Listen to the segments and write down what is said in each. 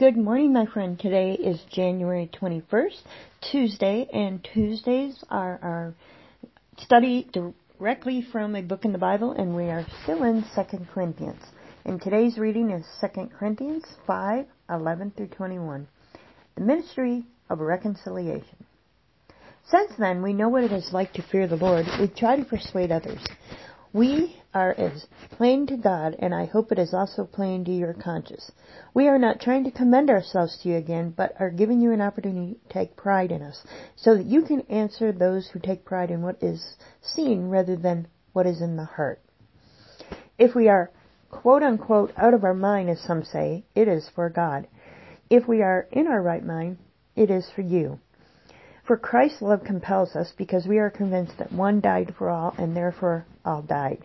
Good morning, my friend. Today is January 21st, Tuesday, and Tuesdays are our study directly from a book in the Bible, and we are still in 2 Corinthians. And today's reading is 2 Corinthians 5, 11 through 21. The ministry of reconciliation. Since then, we know what it is like to fear the Lord. We try to persuade others. We are as plain to God, and I hope it is also plain to your conscience. We are not trying to commend ourselves to you again, but are giving you an opportunity to take pride in us, so that you can answer those who take pride in what is seen rather than what is in the heart. If we are quote unquote out of our mind, as some say, it is for God. If we are in our right mind, it is for you. For Christ's love compels us because we are convinced that one died for all and therefore all died.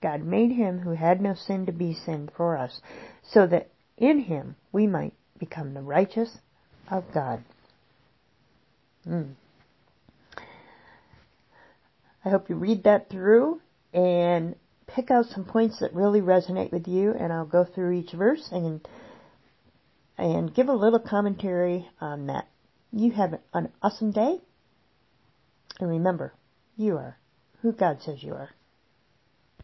God made him who had no sin to be sin for us, so that in him we might become the righteous of God. Mm. I hope you read that through and pick out some points that really resonate with you, and I'll go through each verse and and give a little commentary on that. You have an awesome day, and remember, you are who God says you are.